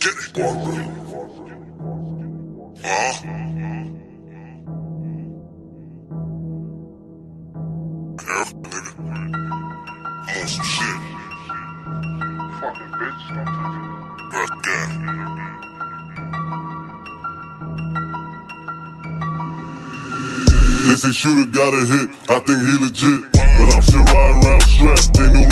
get it. Uh-huh. Yeah, nigga. I'm on some shit. Fucking bitch, shooter got a hit, I think he legit. But I'm still riding around strapped,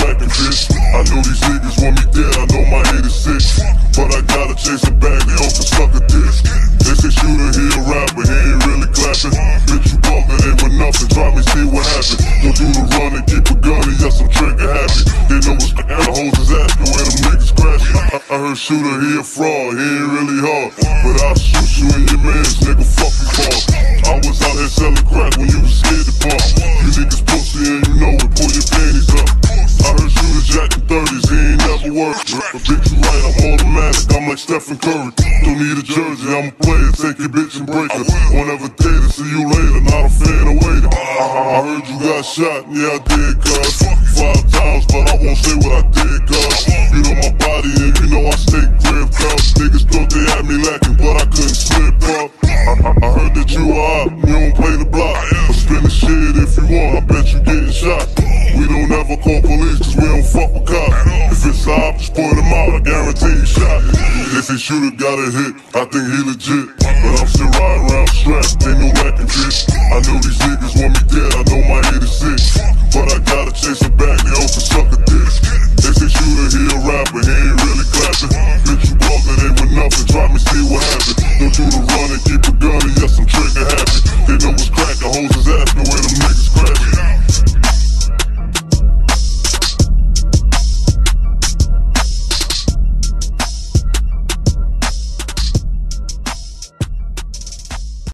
clapping. Bitch, you talking ain't with nothing, try me, see what happen. Go do the run and keep a gun, and yes, I'm trigger happy. They know and the hoes is asking where them niggas crashing. I, I heard shooter, he a fraud, he ain't really hard. But I'll shoot you in your mans, nigga, fuck you never bitch, right, I'm automatic, I'm like Stephen Curry. Don't need a jersey, I'm a player, take your bitch and break her. Won't ever date her, see you later, not a fan of waiting. I heard you got shot, yeah, I did, cuz. Five times, but I won't say what I did, cuz. You know my body and you know I stay grip, cuz. Niggas thought they had me lacking, but I couldn't slip up. I, I, I heard that you are, shot. They say shooter got a hit, I think he legit. But I'm still riding around strapped, ain't no lacking bitch. I know these niggas want me dead, I know my hate is sick. But I gotta chase a bag, they hope to suck a dick. They say shooter, he a rapper, he ain't really clapping. Bitch, you talking ain't with nothing, try me, see what happens. Don't do the